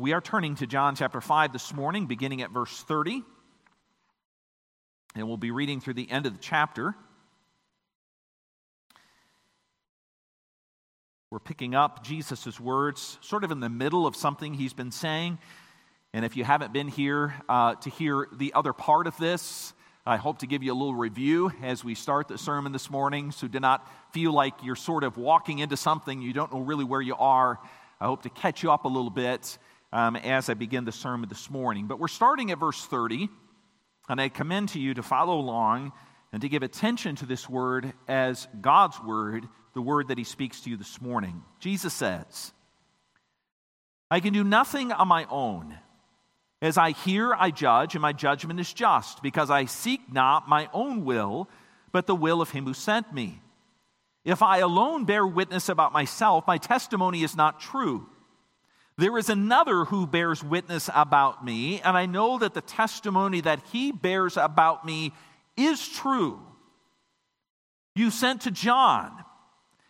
We are turning to John chapter 5 this morning, beginning at verse 30. And we'll be reading through the end of the chapter. We're picking up Jesus' words sort of in the middle of something he's been saying. And if you haven't been here uh, to hear the other part of this, I hope to give you a little review as we start the sermon this morning. So do not feel like you're sort of walking into something, you don't know really where you are. I hope to catch you up a little bit um, as I begin the sermon this morning. But we're starting at verse 30, and I commend to you to follow along and to give attention to this word as God's word, the word that He speaks to you this morning. Jesus says, I can do nothing on my own. As I hear, I judge, and my judgment is just, because I seek not my own will, but the will of him who sent me. If I alone bear witness about myself, my testimony is not true. There is another who bears witness about me, and I know that the testimony that he bears about me is true. You sent to John,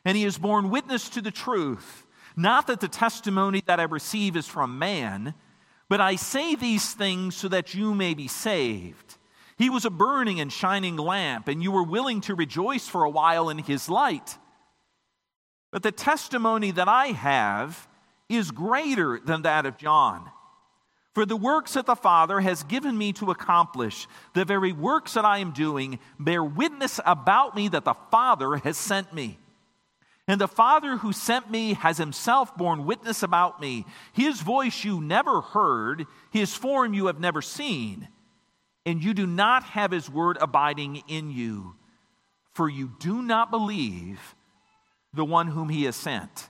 and he has borne witness to the truth. Not that the testimony that I receive is from man, but I say these things so that you may be saved. He was a burning and shining lamp, and you were willing to rejoice for a while in his light. But the testimony that I have is greater than that of John. For the works that the Father has given me to accomplish, the very works that I am doing, bear witness about me that the Father has sent me. And the Father who sent me has himself borne witness about me. His voice you never heard, his form you have never seen, and you do not have his word abiding in you, for you do not believe the one whom he has sent.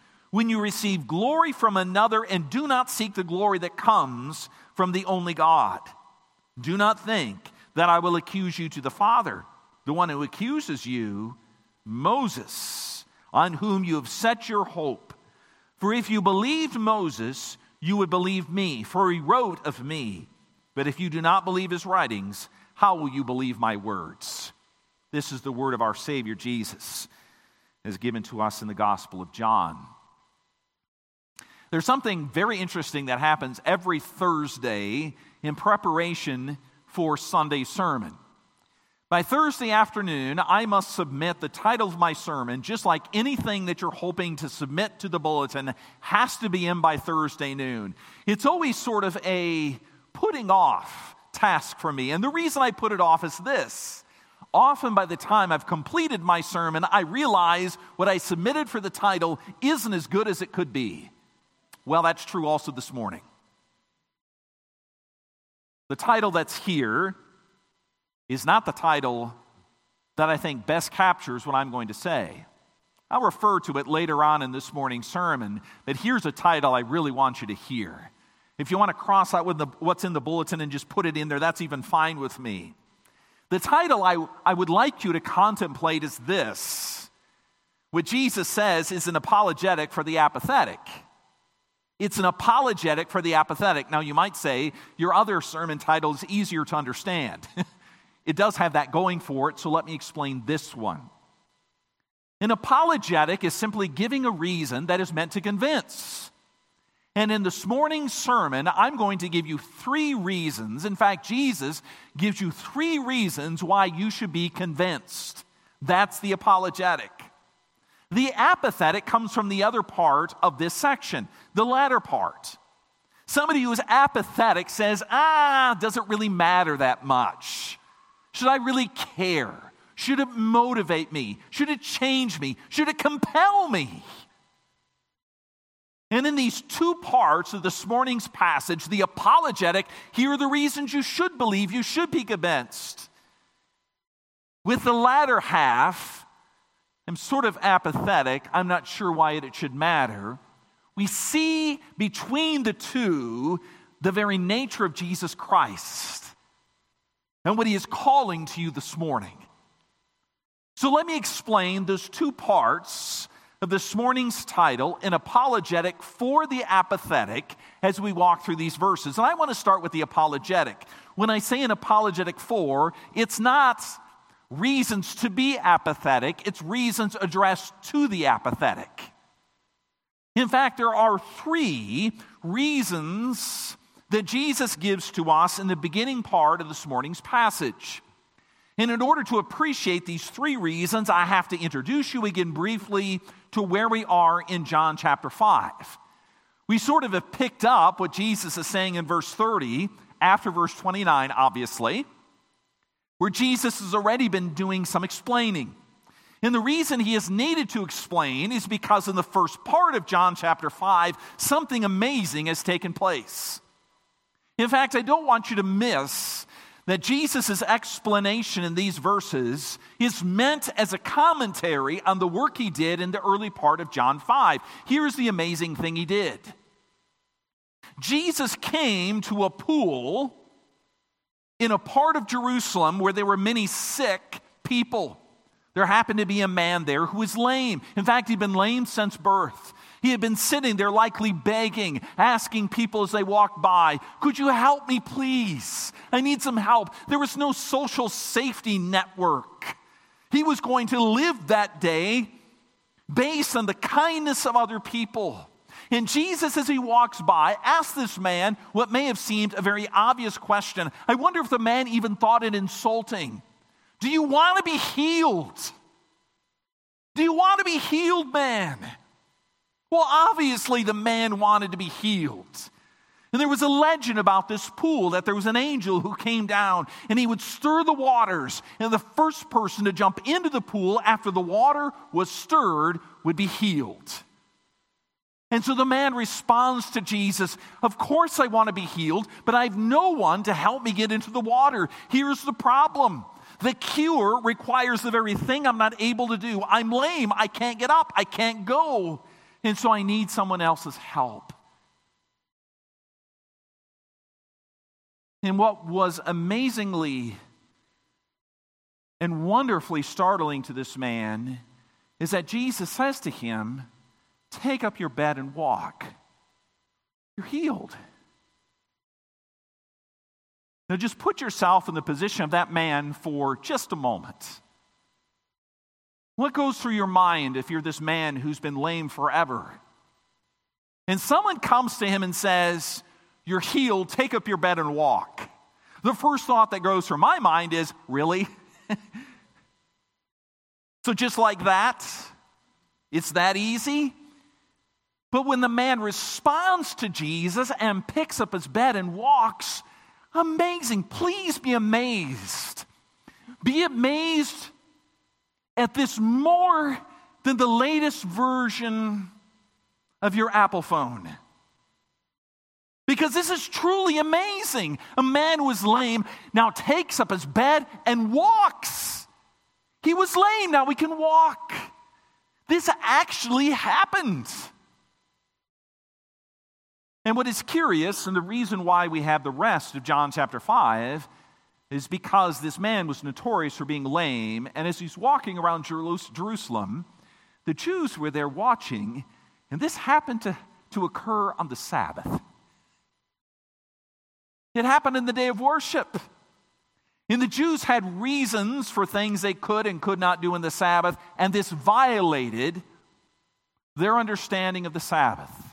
when you receive glory from another and do not seek the glory that comes from the only God. Do not think that I will accuse you to the Father. The one who accuses you, Moses, on whom you have set your hope. For if you believed Moses, you would believe me, for he wrote of me. But if you do not believe his writings, how will you believe my words? This is the word of our Savior Jesus, as given to us in the Gospel of John. There's something very interesting that happens every Thursday in preparation for Sunday sermon. By Thursday afternoon, I must submit the title of my sermon, just like anything that you're hoping to submit to the bulletin has to be in by Thursday noon. It's always sort of a putting off task for me. And the reason I put it off is this. Often, by the time I've completed my sermon, I realize what I submitted for the title isn't as good as it could be. Well, that's true also this morning. The title that's here is not the title that I think best captures what I'm going to say. I'll refer to it later on in this morning's sermon, but here's a title I really want you to hear. If you want to cross out the, what's in the bulletin and just put it in there, that's even fine with me. The title I, I would like you to contemplate is this what Jesus says is an apologetic for the apathetic. It's an apologetic for the apathetic. Now, you might say your other sermon title is easier to understand. it does have that going for it, so let me explain this one. An apologetic is simply giving a reason that is meant to convince. And in this morning's sermon, I'm going to give you three reasons. In fact, Jesus gives you three reasons why you should be convinced. That's the apologetic. The apathetic comes from the other part of this section, the latter part. Somebody who is apathetic says, ah, doesn't really matter that much. Should I really care? Should it motivate me? Should it change me? Should it compel me? And in these two parts of this morning's passage, the apologetic, here are the reasons you should believe, you should be convinced. With the latter half, am sort of apathetic. I'm not sure why it should matter. We see between the two the very nature of Jesus Christ and what he is calling to you this morning. So let me explain those two parts of this morning's title, An Apologetic for the Apathetic, as we walk through these verses. And I want to start with the apologetic. When I say an apologetic for, it's not reasons to be apathetic, it's reasons addressed to the apathetic. In fact, there are three reasons that Jesus gives to us in the beginning part of this morning's passage. And in order to appreciate these three reasons, I have to introduce you again briefly to where we are in John chapter 5. We sort of have picked up what Jesus is saying in verse 30, after verse 29, obviously, where Jesus has already been doing some explaining. And the reason he is needed to explain is because in the first part of John chapter 5, something amazing has taken place. In fact, I don't want you to miss that Jesus' explanation in these verses is meant as a commentary on the work he did in the early part of John 5. Here's the amazing thing he did Jesus came to a pool in a part of Jerusalem where there were many sick people. There happened to be a man there who was lame. In fact, he'd been lame since birth. He had been sitting there, likely begging, asking people as they walked by, Could you help me, please? I need some help. There was no social safety network. He was going to live that day based on the kindness of other people. And Jesus, as he walks by, asks this man what may have seemed a very obvious question. I wonder if the man even thought it insulting. Do you want to be healed? Do you want to be healed, man? Well, obviously, the man wanted to be healed. And there was a legend about this pool that there was an angel who came down and he would stir the waters. And the first person to jump into the pool after the water was stirred would be healed. And so the man responds to Jesus, Of course I want to be healed, but I have no one to help me get into the water. Here's the problem the cure requires the very thing I'm not able to do. I'm lame. I can't get up. I can't go. And so I need someone else's help. And what was amazingly and wonderfully startling to this man is that Jesus says to him, Take up your bed and walk. You're healed. Now, just put yourself in the position of that man for just a moment. What goes through your mind if you're this man who's been lame forever? And someone comes to him and says, You're healed, take up your bed and walk. The first thought that goes through my mind is, Really? so, just like that, it's that easy? But when the man responds to Jesus and picks up his bed and walks, amazing. Please be amazed. Be amazed at this more than the latest version of your Apple phone. Because this is truly amazing. A man who was lame now takes up his bed and walks. He was lame, now he can walk. This actually happened. And what is curious, and the reason why we have the rest of John chapter 5, is because this man was notorious for being lame, and as he's walking around Jerusalem, the Jews were there watching, and this happened to, to occur on the Sabbath. It happened in the day of worship. And the Jews had reasons for things they could and could not do in the Sabbath, and this violated their understanding of the Sabbath.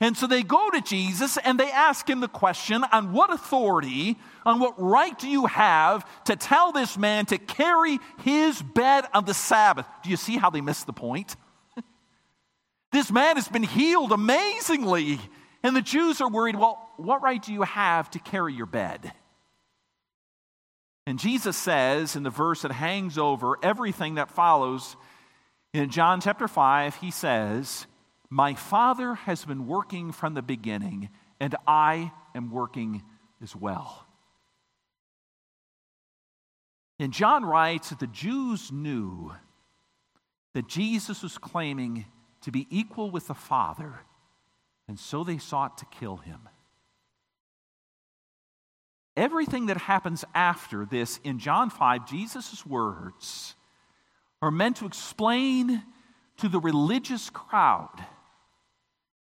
And so they go to Jesus and they ask him the question on what authority, on what right do you have to tell this man to carry his bed on the Sabbath? Do you see how they missed the point? this man has been healed amazingly. And the Jews are worried well, what right do you have to carry your bed? And Jesus says in the verse that hangs over everything that follows in John chapter 5, he says, my Father has been working from the beginning, and I am working as well. And John writes that the Jews knew that Jesus was claiming to be equal with the Father, and so they sought to kill him. everything that happens after this in John 5, Jesus' words are meant to explain to the religious crowd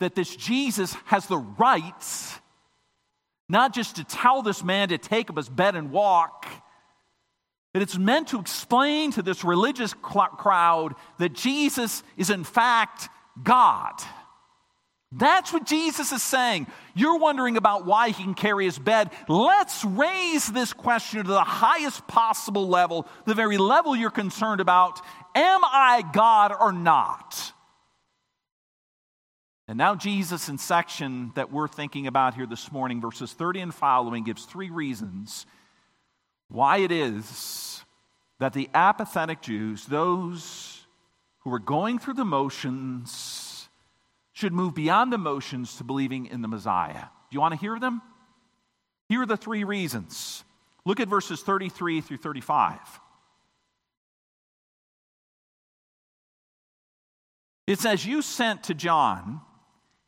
that this Jesus has the rights not just to tell this man to take up his bed and walk, but it's meant to explain to this religious crowd that Jesus is in fact God. That's what Jesus is saying. You're wondering about why he can carry his bed. Let's raise this question to the highest possible level, the very level you're concerned about. Am I God or not? And now, Jesus, in section that we're thinking about here this morning, verses 30 and following, gives three reasons why it is that the apathetic Jews, those who are going through the motions, should move beyond the motions to believing in the Messiah. Do you want to hear them? Here are the three reasons. Look at verses 33 through 35. It says, You sent to John,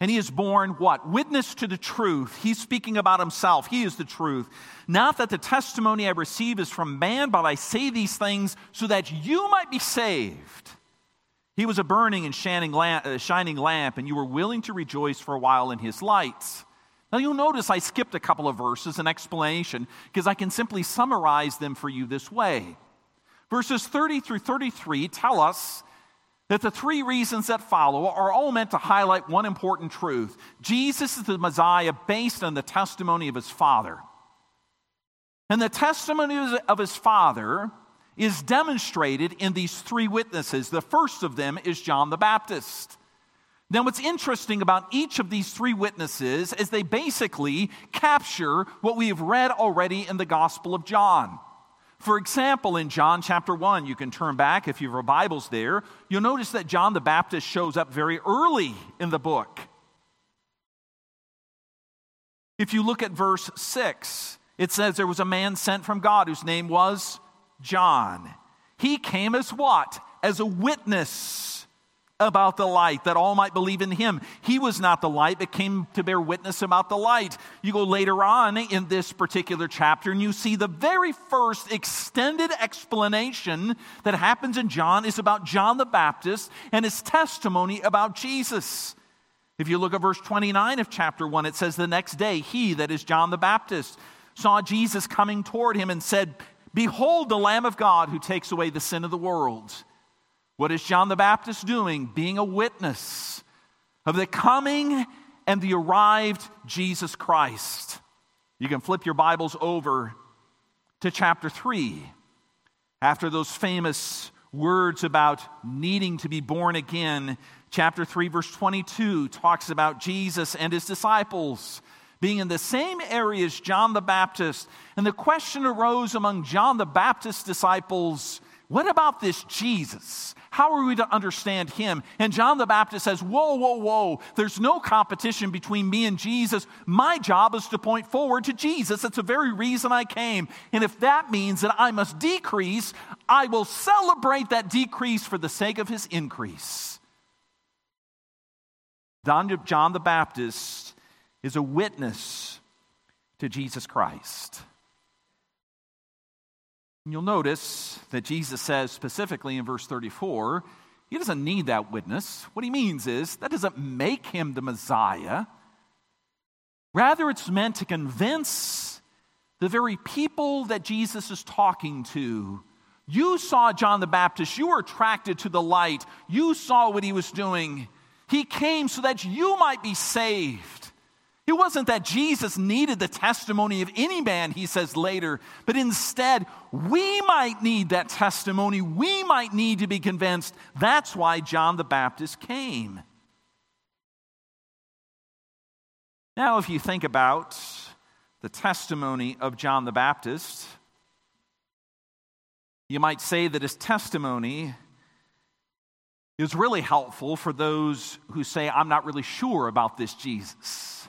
and he is borne what? Witness to the truth. He's speaking about himself. He is the truth. Not that the testimony I receive is from man, but I say these things so that you might be saved. He was a burning and shining lamp, uh, lamp, and you were willing to rejoice for a while in his lights. Now you'll notice I skipped a couple of verses in explanation because I can simply summarize them for you this way. Verses 30 through 33 tell us that the three reasons that follow are all meant to highlight one important truth Jesus is the Messiah based on the testimony of his Father. And the testimony of his Father is demonstrated in these three witnesses. The first of them is John the Baptist. Now, what's interesting about each of these three witnesses is they basically capture what we have read already in the Gospel of John. For example, in John chapter 1, you can turn back if you have your Bibles there, you'll notice that John the Baptist shows up very early in the book. If you look at verse 6, it says there was a man sent from God whose name was John. He came as what? As a witness about the light, that all might believe in him. He was not the light, but came to bear witness about the light. You go later on in this particular chapter, and you see the very first extended explanation that happens in John is about John the Baptist and his testimony about Jesus. If you look at verse 29 of chapter 1, it says, The next day, he, that is John the Baptist, saw Jesus coming toward him and said, Behold the Lamb of God who takes away the sin of the world. What is John the Baptist doing? Being a witness of the coming and the arrived Jesus Christ. You can flip your Bibles over to chapter 3. After those famous words about needing to be born again, chapter 3, verse 22 talks about Jesus and his disciples being in the same area as John the Baptist. And the question arose among John the Baptist's disciples what about this Jesus? How are we to understand him? And John the Baptist says, Whoa, whoa, whoa, there's no competition between me and Jesus. My job is to point forward to Jesus. That's the very reason I came. And if that means that I must decrease, I will celebrate that decrease for the sake of his increase. John the Baptist is a witness to Jesus Christ. You'll notice that Jesus says specifically in verse 34, he doesn't need that witness. What he means is that doesn't make him the Messiah. Rather, it's meant to convince the very people that Jesus is talking to. You saw John the Baptist, you were attracted to the light, you saw what he was doing. He came so that you might be saved. It wasn't that Jesus needed the testimony of any man, he says later, but instead, we might need that testimony. We might need to be convinced. That's why John the Baptist came. Now, if you think about the testimony of John the Baptist, you might say that his testimony is really helpful for those who say, I'm not really sure about this Jesus.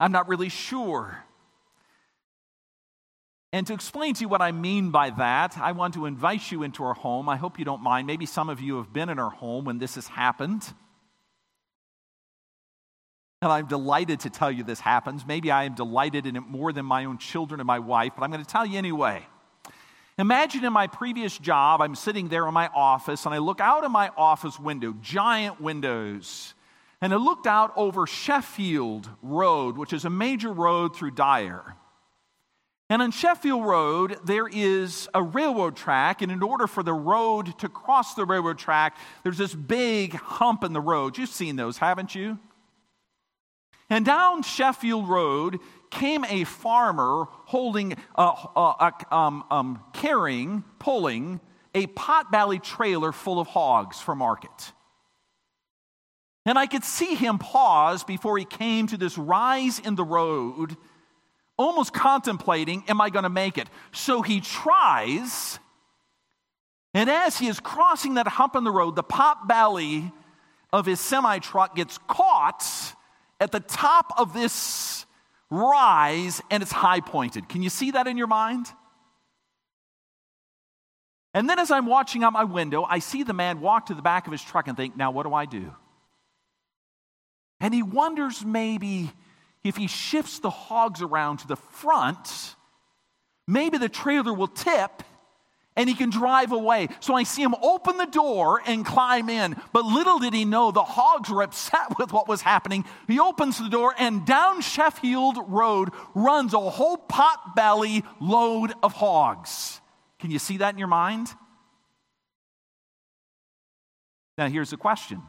I'm not really sure. And to explain to you what I mean by that, I want to invite you into our home. I hope you don't mind. Maybe some of you have been in our home when this has happened. and I'm delighted to tell you this happens. Maybe I am delighted in it more than my own children and my wife, but I'm going to tell you anyway. Imagine in my previous job, I'm sitting there in my office, and I look out of my office window, giant windows, and I looked out over Sheffield Road, which is a major road through Dyer. And on Sheffield Road, there is a railroad track, and in order for the road to cross the railroad track, there's this big hump in the road. You've seen those, haven't you? And down Sheffield Road came a farmer holding, uh, uh, uh, um, um, carrying, pulling a potbelly trailer full of hogs for market. And I could see him pause before he came to this rise in the road almost contemplating, Am I going to make it? So he tries, and as he is crossing that hump in the road, the pop belly of his semi truck gets caught at the top of this rise and it's high pointed. Can you see that in your mind? And then as I'm watching out my window, I see the man walk to the back of his truck and think, now what do I do? And he wonders maybe if he shifts the hogs around to the front, maybe the trailer will tip and he can drive away. So I see him open the door and climb in. But little did he know the hogs were upset with what was happening. He opens the door and down Sheffield Road runs a whole pot belly load of hogs. Can you see that in your mind? Now, here's the question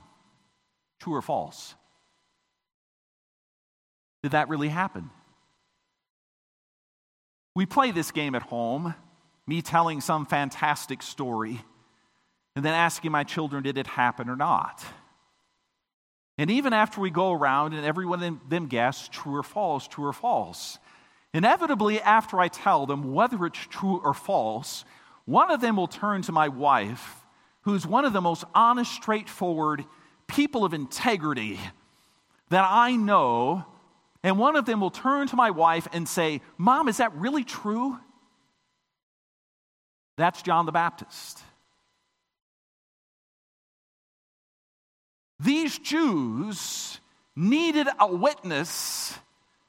true or false? Did that really happen? We play this game at home, me telling some fantastic story, and then asking my children, did it happen or not? And even after we go around and everyone of them guess true or false, true or false, inevitably after I tell them whether it's true or false, one of them will turn to my wife, who's one of the most honest, straightforward people of integrity that I know and one of them will turn to my wife and say, Mom, is that really true? That's John the Baptist. These Jews needed a witness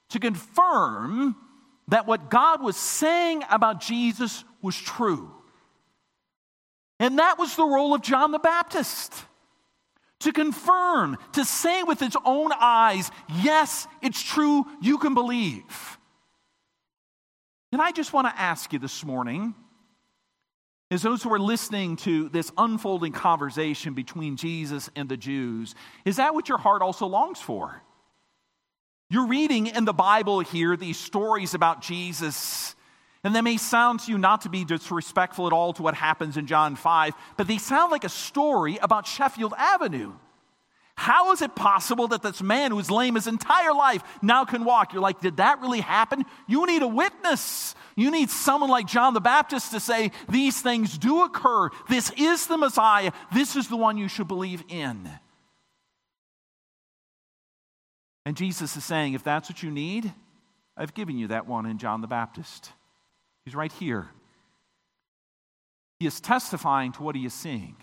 to confirm that what God was saying about Jesus was true. And that was the role of John the Baptist to confirm, to say with its own eyes, yes, it's true, you can believe. And I just want to ask you this morning, as those who are listening to this unfolding conversation between Jesus and the Jews, is that what your heart also longs for? You're reading in the Bible here these stories about Jesus and they may sound to you not to be disrespectful at all to what happens in John 5, but they sound like a story about Sheffield Avenue. How is it possible that this man who's lame his entire life now can walk? You're like, did that really happen? You need a witness. You need someone like John the Baptist to say, these things do occur. This is the Messiah. This is the one you should believe in. And Jesus is saying, if that's what you need, I've given you that one in John the Baptist. He's right here. He is testifying to what he is seeing.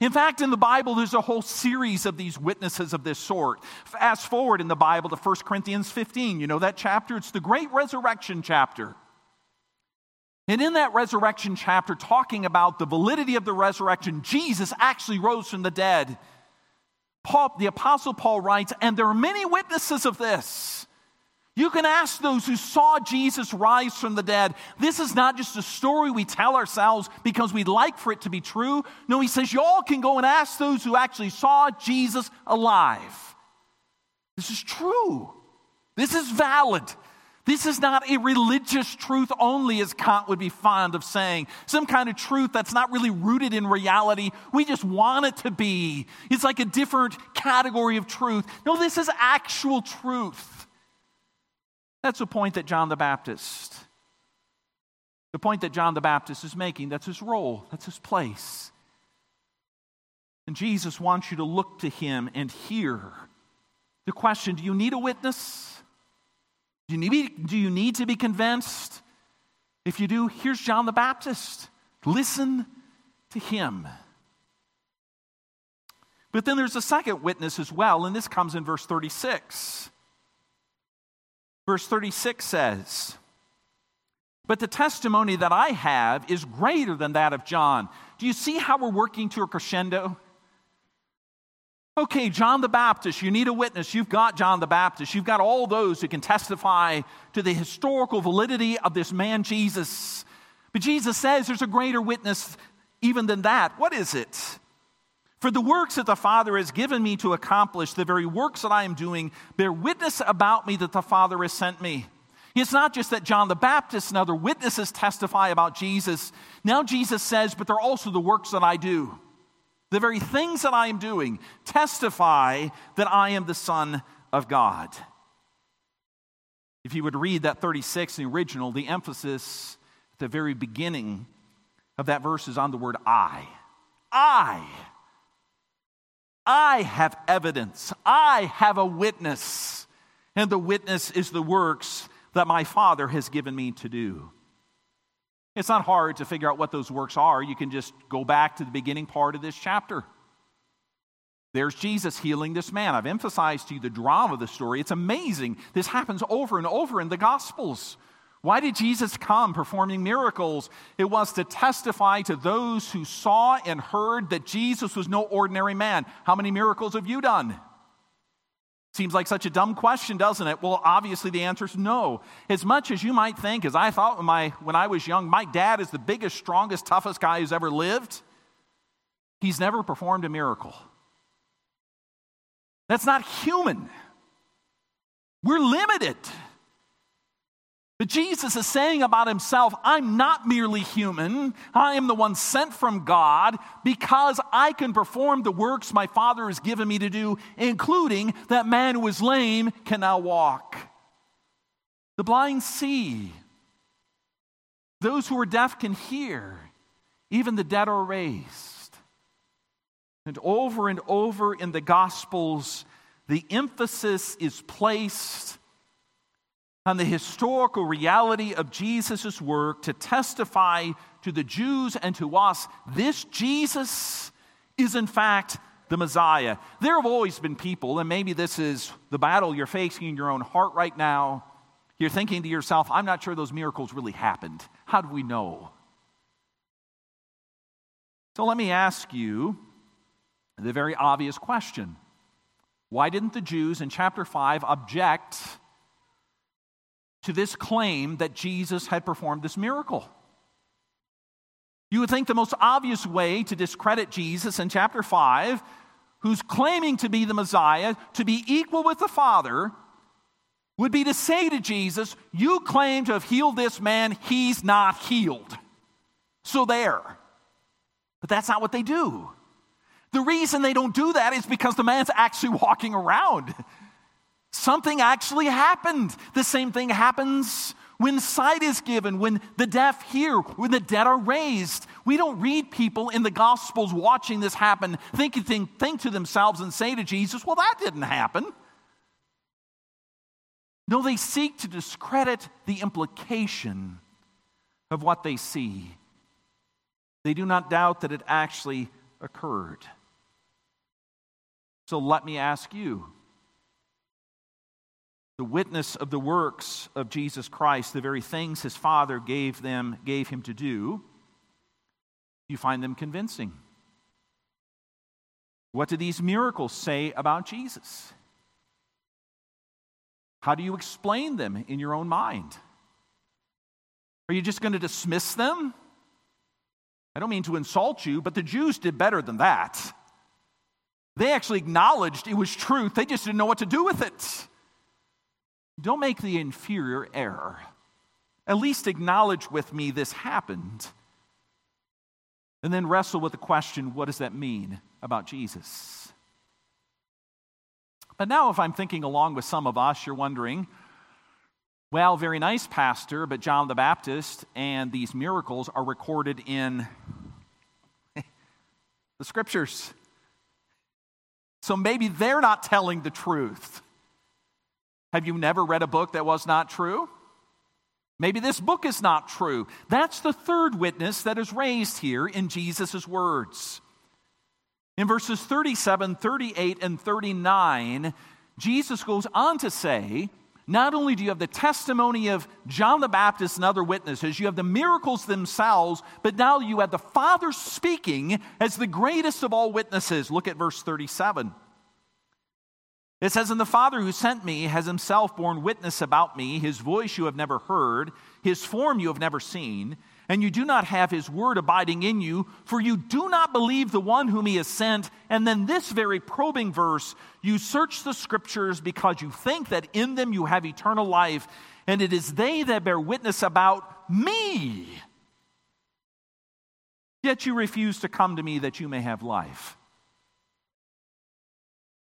In fact, in the Bible, there's a whole series of these witnesses of this sort. Fast forward in the Bible to 1 Corinthians 15. You know that chapter? It's the great resurrection chapter. And in that resurrection chapter, talking about the validity of the resurrection, Jesus actually rose from the dead. Paul, the Apostle Paul writes, and there are many witnesses of this. You can ask those who saw Jesus rise from the dead. This is not just a story we tell ourselves because we'd like for it to be true. No, he says, Y'all can go and ask those who actually saw Jesus alive. This is true. This is valid. This is not a religious truth only, as Kant would be fond of saying. Some kind of truth that's not really rooted in reality. We just want it to be. It's like a different category of truth. No, this is actual truth. That's the point that John the Baptist, the point that John the Baptist is making. That's his role, that's his place. And Jesus wants you to look to him and hear the question do you need a witness? Do you need, do you need to be convinced? If you do, here's John the Baptist. Listen to him. But then there's a second witness as well, and this comes in verse 36. Verse 36 says, But the testimony that I have is greater than that of John. Do you see how we're working to a crescendo? Okay, John the Baptist, you need a witness. You've got John the Baptist. You've got all those who can testify to the historical validity of this man, Jesus. But Jesus says there's a greater witness even than that. What is it? For the works that the Father has given me to accomplish, the very works that I am doing, bear witness about me that the Father has sent me. It's not just that John the Baptist and other witnesses testify about Jesus. Now Jesus says, but they're also the works that I do. The very things that I am doing testify that I am the Son of God. If you would read that 36 in the original, the emphasis at the very beginning of that verse is on the word I. I. I have evidence. I have a witness. And the witness is the works that my Father has given me to do. It's not hard to figure out what those works are. You can just go back to the beginning part of this chapter. There's Jesus healing this man. I've emphasized to you the drama of the story. It's amazing. This happens over and over in the Gospels. Why did Jesus come performing miracles? It was to testify to those who saw and heard that Jesus was no ordinary man. How many miracles have you done? Seems like such a dumb question, doesn't it? Well, obviously the answer is no. As much as you might think, as I thought when, my, when I was young, my dad is the biggest, strongest, toughest guy who's ever lived, he's never performed a miracle. That's not human. We're limited. But Jesus is saying about himself, I'm not merely human. I am the one sent from God because I can perform the works my Father has given me to do, including that man who is lame can now walk. The blind see. Those who are deaf can hear. Even the dead are raised. And over and over in the Gospels, the emphasis is placed on the historical reality of Jesus' work to testify to the Jews and to us this Jesus is, in fact, the Messiah. There have always been people, and maybe this is the battle you're facing in your own heart right now. You're thinking to yourself, I'm not sure those miracles really happened. How do we know? So let me ask you the very obvious question Why didn't the Jews in chapter 5 object? To this claim that Jesus had performed this miracle. You would think the most obvious way to discredit Jesus in chapter 5, who's claiming to be the Messiah, to be equal with the Father, would be to say to Jesus, You claim to have healed this man, he's not healed. So there. But that's not what they do. The reason they don't do that is because the man's actually walking around. Something actually happened. The same thing happens when sight is given, when the deaf hear, when the dead are raised. We don't read people in the Gospels watching this happen, think, think, think to themselves and say to Jesus, Well, that didn't happen. No, they seek to discredit the implication of what they see. They do not doubt that it actually occurred. So let me ask you the witness of the works of Jesus Christ, the very things his Father gave them, gave him to do, you find them convincing. What do these miracles say about Jesus? How do you explain them in your own mind? Are you just going to dismiss them? I don't mean to insult you, but the Jews did better than that. They actually acknowledged it was truth, they just didn't know what to do with it. Don't make the inferior error. At least acknowledge with me this happened. And then wrestle with the question what does that mean about Jesus? But now, if I'm thinking along with some of us, you're wondering, well, very nice, Pastor, but John the Baptist and these miracles are recorded in the scriptures. So maybe they're not telling the truth. Have you never read a book that was not true? Maybe this book is not true. That's the third witness that is raised here in Jesus' words. In verses 37, 38, and 39, Jesus goes on to say, not only do you have the testimony of John the Baptist and other witnesses, you have the miracles themselves, but now you have the Father speaking as the greatest of all witnesses. Look at verse 37. It says, And the Father who sent me has himself borne witness about me. His voice you have never heard, his form you have never seen and you do not have his word abiding in you, for you do not believe the one whom he has sent. And then this very probing verse you search the scriptures because you think that in them you have eternal life, and it is they that bear witness about me. Yet you refuse to come to me that you may have life.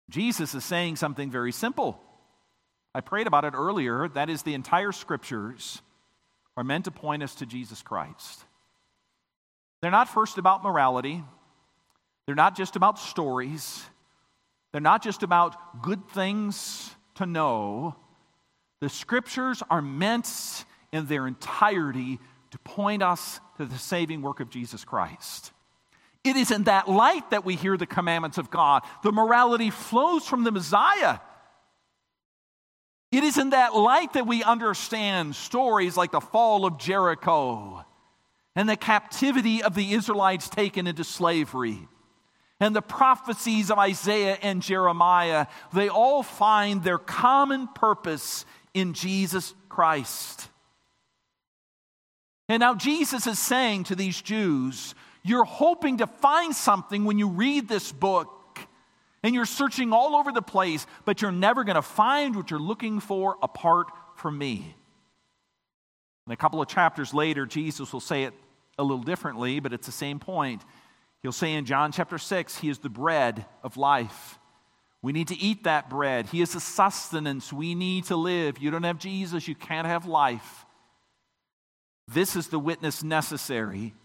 Jesus is saying something very simple. I prayed about it earlier. That is, the entire scriptures are meant to point us to Jesus Christ. They're not first about morality, they're not just about stories, they're not just about good things to know. The scriptures are meant in their entirety to point us to the saving work of Jesus Christ. It is in that light that we hear the commandments of God. The morality flows from the Messiah. It is in that light that we understand stories like the fall of Jericho and the captivity of the Israelites taken into slavery and the prophecies of Isaiah and Jeremiah. They all find their common purpose in Jesus Christ. And now Jesus is saying to these Jews, You're hoping to find something when you read this book and you're searching all over the place, but you're never going to find what you're looking for apart from me. And a couple of chapters later, Jesus will say it a little differently, but it's the same point. He'll say in John chapter 6, He is the bread of life. We need to eat that bread. He is the sustenance we need to live. You don't have Jesus, you can't have life. This is the witness necessary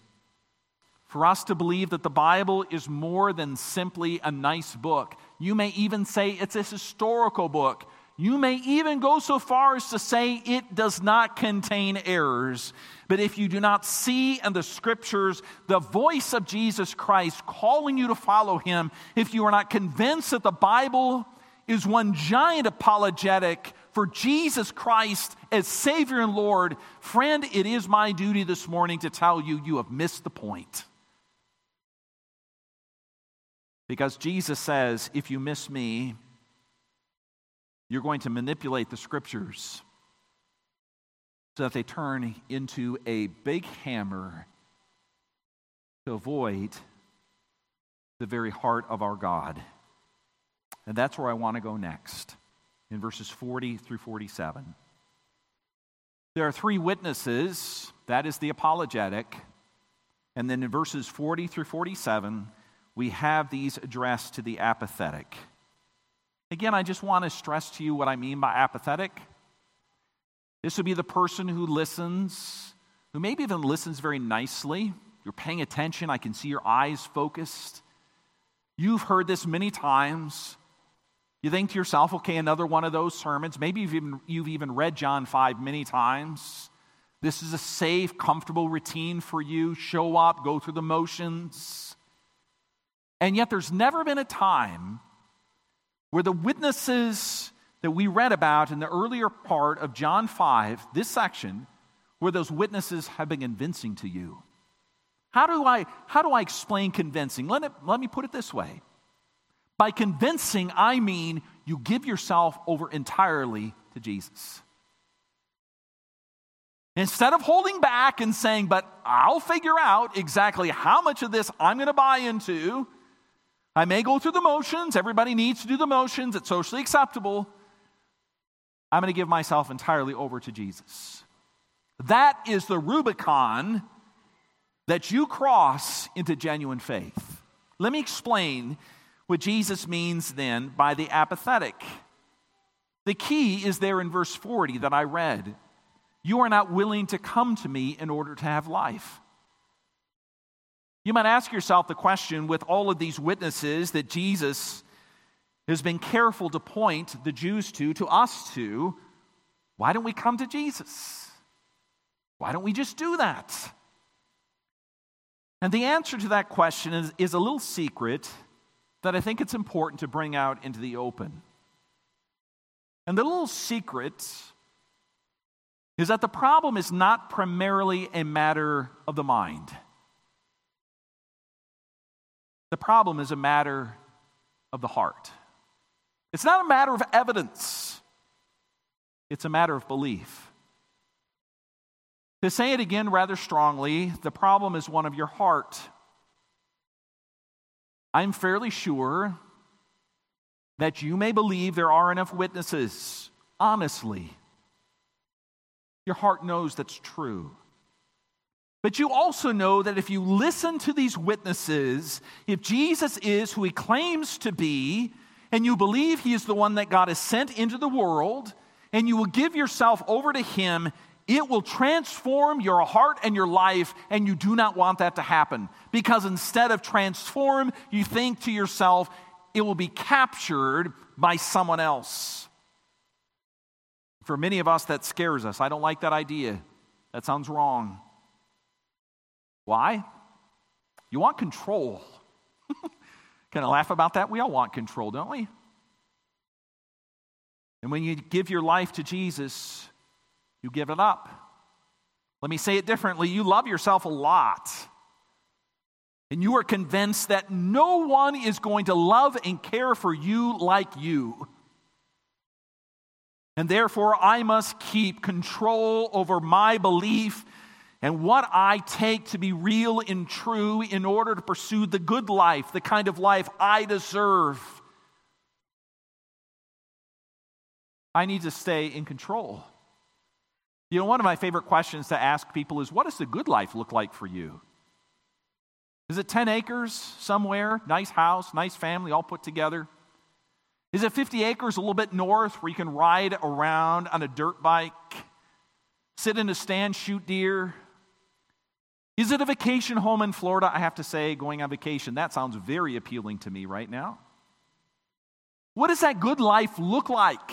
for us to believe that the Bible is more than simply a nice book. You may even say it's a historical book. You may even go so far as to say it does not contain errors. But if you do not see in the scriptures the voice of Jesus Christ calling you to follow him, if you are not convinced that the Bible is one giant apologetic for Jesus Christ as Savior and Lord, friend, it is my duty this morning to tell you, you have missed the point. Because Jesus says, if you miss me, you're going to manipulate the scriptures so that they turn into a big hammer to avoid the very heart of our God. And that's where I want to go next, in verses 40 through 47. There are three witnesses that is the apologetic. And then in verses 40 through 47, we have these addressed to the apathetic. Again, I just want to stress to you what I mean by apathetic. This would be the person who listens, who maybe even listens very nicely. You're paying attention, I can see your eyes focused. You've heard this many times. You think to yourself, okay, another one of those sermons. Maybe you've even, you've even read John 5 many times. This is a safe, comfortable routine for you. Show up, go through the motions. And yet, there's never been a time where the witnesses that we read about in the earlier part of John 5, this section, where those witnesses have been convincing to you. How do I, how do I explain convincing? Let, it, let me put it this way. By convincing, I mean you give yourself over entirely to Jesus. Instead of holding back and saying, but I'll figure out exactly how much of this I'm going to buy into, I may go through the motions. Everybody needs to do the motions. It's socially acceptable. I'm going to give myself entirely over to Jesus. That is the Rubicon that you cross into genuine faith. Let me explain what Jesus means then by the apathetic. The key is there in verse 40 that I read. You are not willing to come to me in order to have life. You might ask yourself the question with all of these witnesses that Jesus has been careful to point the Jews to, to us to, why don't we come to Jesus? Why don't we just do that? And the answer to that question is, is a little secret, that I think it's important to bring out into the open. And the little secret is that the problem is not primarily a matter of the mind. The problem is a matter of the heart. It's not a matter of evidence, it's a matter of belief. To say it again rather strongly, the problem is one of your heart. I'm fairly sure that you may believe there are enough witnesses, honestly. Your heart knows that's true. But you also know that if you listen to these witnesses, if Jesus is who he claims to be, and you believe he is the one that God has sent into the world, and you will give yourself over to him, it will transform your heart and your life, and you do not want that to happen. Because instead of transform, you think to yourself, it will be captured by someone else. For many of us, that scares us. I don't like that idea. That sounds wrong. Why? You want control. Can I laugh about that? We all want control, don't we? And when you give your life to Jesus, you give it up. Let me say it differently you love yourself a lot. And you are convinced that no one is going to love and care for you like you. And therefore, I must keep control over my belief and what I take to be real and true in order to pursue the good life, the kind of life I deserve. I need to stay in control. You know, one of my favorite questions to ask people is what does the good life look like for you? Is it 10 acres somewhere, nice house, nice family, all put together? Is it 50 acres a little bit north where you can ride around on a dirt bike, sit in a stand, shoot deer? Is it a vacation home in Florida? I have to say, going on vacation, that sounds very appealing to me right now. What does that good life look like?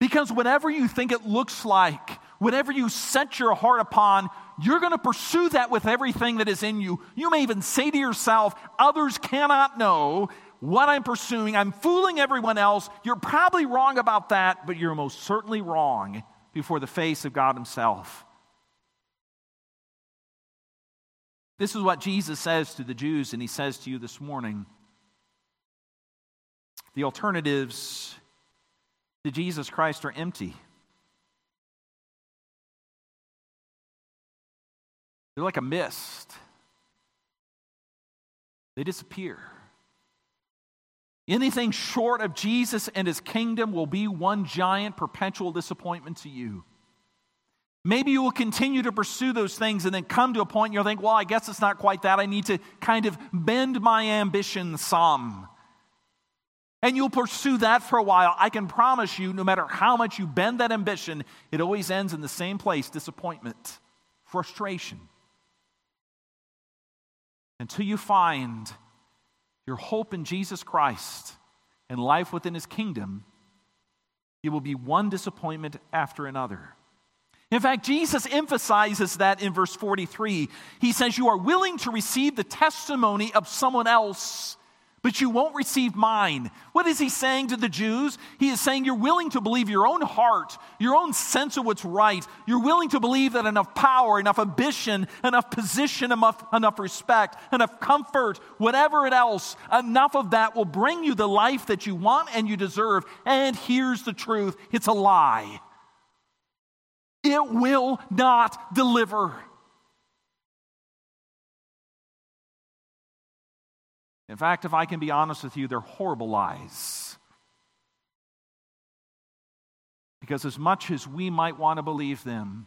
Because whatever you think it looks like, whatever you set your heart upon, you're going to pursue that with everything that is in you. You may even say to yourself, Others cannot know what I'm pursuing. I'm fooling everyone else. You're probably wrong about that, but you're most certainly wrong before the face of God Himself. This is what Jesus says to the Jews, and he says to you this morning. The alternatives to Jesus Christ are empty. They're like a mist, they disappear. Anything short of Jesus and his kingdom will be one giant perpetual disappointment to you. Maybe you will continue to pursue those things and then come to a point you'll think, well, I guess it's not quite that. I need to kind of bend my ambition some. And you'll pursue that for a while. I can promise you, no matter how much you bend that ambition, it always ends in the same place disappointment, frustration. Until you find your hope in Jesus Christ and life within his kingdom, it will be one disappointment after another. In fact, Jesus emphasizes that in verse 43. He says, You are willing to receive the testimony of someone else, but you won't receive mine. What is he saying to the Jews? He is saying, You're willing to believe your own heart, your own sense of what's right. You're willing to believe that enough power, enough ambition, enough position, enough, enough respect, enough comfort, whatever it else, enough of that will bring you the life that you want and you deserve. And here's the truth it's a lie it will not deliver. In fact, if I can be honest with you, they're horrible lies. Because as much as we might want to believe them,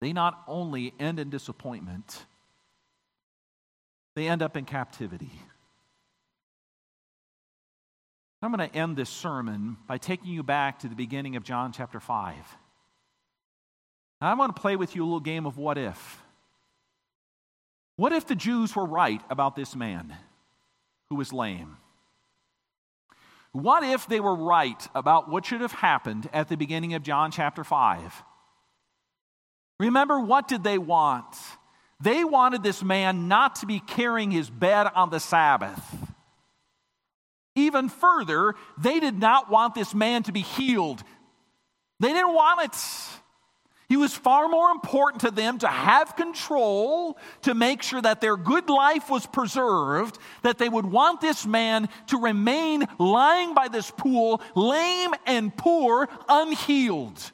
they not only end in disappointment, they end up in captivity. I'm going to end this sermon by taking you back to the beginning of John chapter 5. I want to play with you a little game of what if. What if the Jews were right about this man who was lame? What if they were right about what should have happened at the beginning of John chapter 5? Remember, what did they want? They wanted this man not to be carrying his bed on the Sabbath. Even further, they did not want this man to be healed. They didn't want it. He was far more important to them to have control, to make sure that their good life was preserved, that they would want this man to remain lying by this pool, lame and poor, unhealed.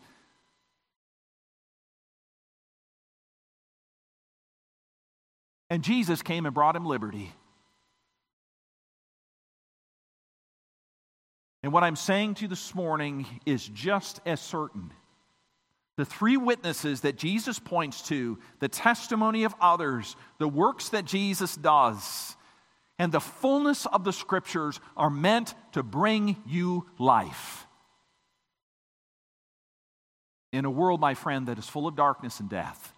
And Jesus came and brought him liberty. And what I'm saying to you this morning is just as certain. The three witnesses that Jesus points to, the testimony of others, the works that Jesus does, and the fullness of the scriptures are meant to bring you life. In a world, my friend, that is full of darkness and death.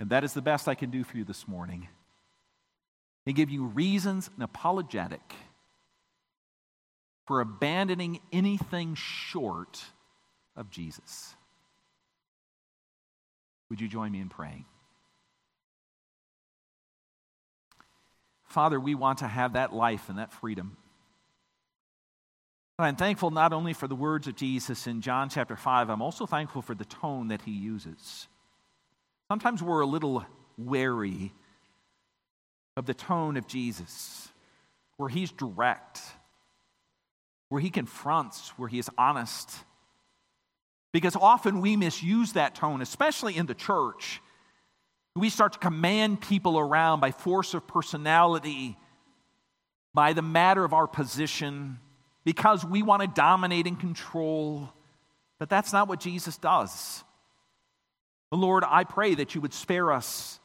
And that is the best I can do for you this morning. And give you reasons and apologetic for abandoning anything short of Jesus. Would you join me in praying? Father, we want to have that life and that freedom. And I'm thankful not only for the words of Jesus in John chapter 5, I'm also thankful for the tone that he uses. Sometimes we're a little wary of the tone of Jesus, where he's direct, where he confronts, where he is honest. Because often we misuse that tone, especially in the church. We start to command people around by force of personality, by the matter of our position, because we want to dominate and control. But that's not what Jesus does. Lord, I pray that you would spare us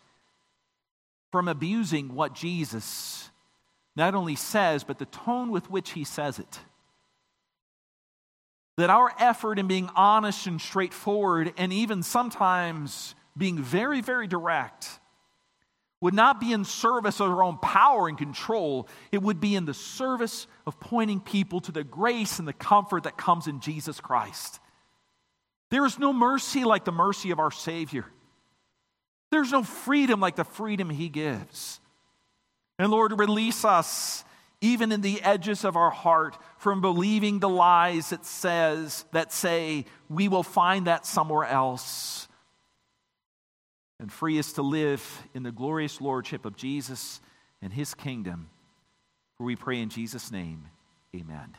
from abusing what Jesus not only says, but the tone with which he says it. That our effort in being honest and straightforward, and even sometimes being very, very direct, would not be in service of our own power and control. It would be in the service of pointing people to the grace and the comfort that comes in Jesus Christ. There is no mercy like the mercy of our Savior. There's no freedom like the freedom He gives. And Lord, release us even in the edges of our heart from believing the lies that says that say we will find that somewhere else. And free us to live in the glorious lordship of Jesus and his kingdom. For we pray in Jesus name amen